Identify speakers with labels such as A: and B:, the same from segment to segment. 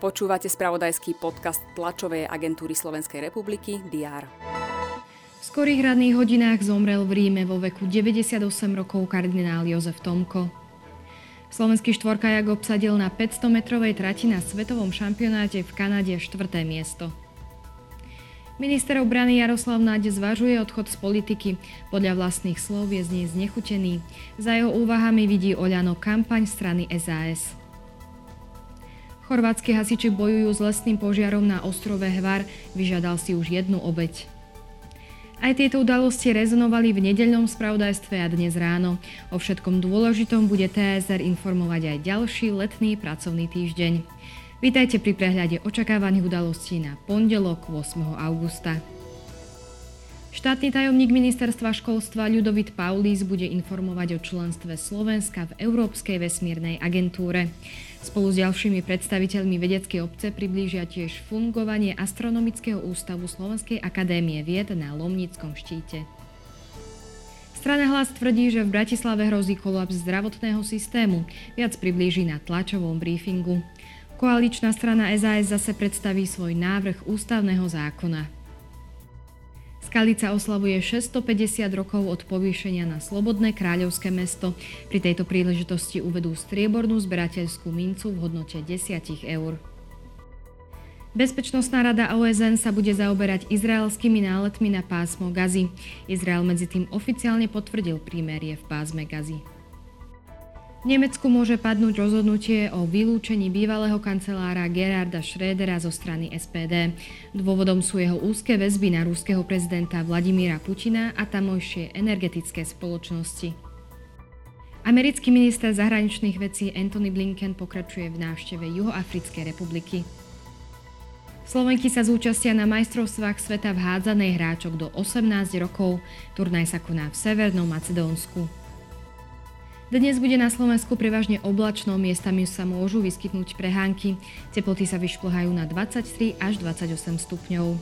A: Počúvate spravodajský podcast tlačovej agentúry Slovenskej republiky DR.
B: V skorých radných hodinách zomrel v Ríme vo veku 98 rokov kardinál Jozef Tomko. Slovenský štvorkajak obsadil na 500-metrovej trati na svetovom šampionáte v Kanade 4. miesto. Minister obrany Jaroslav Náď zvažuje odchod z politiky. Podľa vlastných slov je z nej znechutený. Za jeho úvahami vidí Oľano kampaň strany SAS. Chorvátsky hasiči bojujú s lesným požiarom na ostrove Hvar, vyžiadal si už jednu obeď. Aj tieto udalosti rezonovali v nedeľnom spravodajstve a dnes ráno. O všetkom dôležitom bude TSR informovať aj ďalší letný pracovný týždeň. Vítajte pri prehľade očakávaných udalostí na pondelok 8. augusta. Štátny tajomník ministerstva školstva Ľudovit Paulís bude informovať o členstve Slovenska v Európskej vesmírnej agentúre. Spolu s ďalšími predstaviteľmi vedeckej obce priblížia tiež fungovanie Astronomického ústavu Slovenskej akadémie vied na Lomnickom štíte. Strana hlas tvrdí, že v Bratislave hrozí kolaps zdravotného systému. Viac priblíži na tlačovom briefingu. Koaličná strana SAS zase predstaví svoj návrh ústavného zákona. Skalica oslavuje 650 rokov od povýšenia na Slobodné kráľovské mesto. Pri tejto príležitosti uvedú striebornú zberateľskú mincu v hodnote 10 eur. Bezpečnostná rada OSN sa bude zaoberať izraelskými náletmi na pásmo Gazy. Izrael medzi tým oficiálne potvrdil prímerie v pásme Gazy. Nemecku môže padnúť rozhodnutie o vylúčení bývalého kancelára Gerarda Schrödera zo strany SPD. Dôvodom sú jeho úzke väzby na ruského prezidenta Vladimíra Putina a tamojšie energetické spoločnosti. Americký minister zahraničných vecí Anthony Blinken pokračuje v návšteve Juhoafrickej republiky. Slovenky sa zúčastia na majstrovstvách sveta v hádzanej hráčok do 18 rokov. Turnaj sa koná v Severnom Macedónsku. Dnes bude na Slovensku prevažne oblačno, miestami sa môžu vyskytnúť prehánky. Teploty sa vyšplhajú na 23 až 28 stupňov.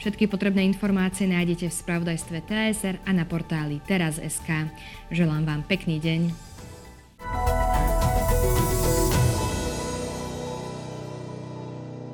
B: Všetky potrebné informácie nájdete v spravodajstve TSR a na portáli teraz.sk. Želám vám pekný deň.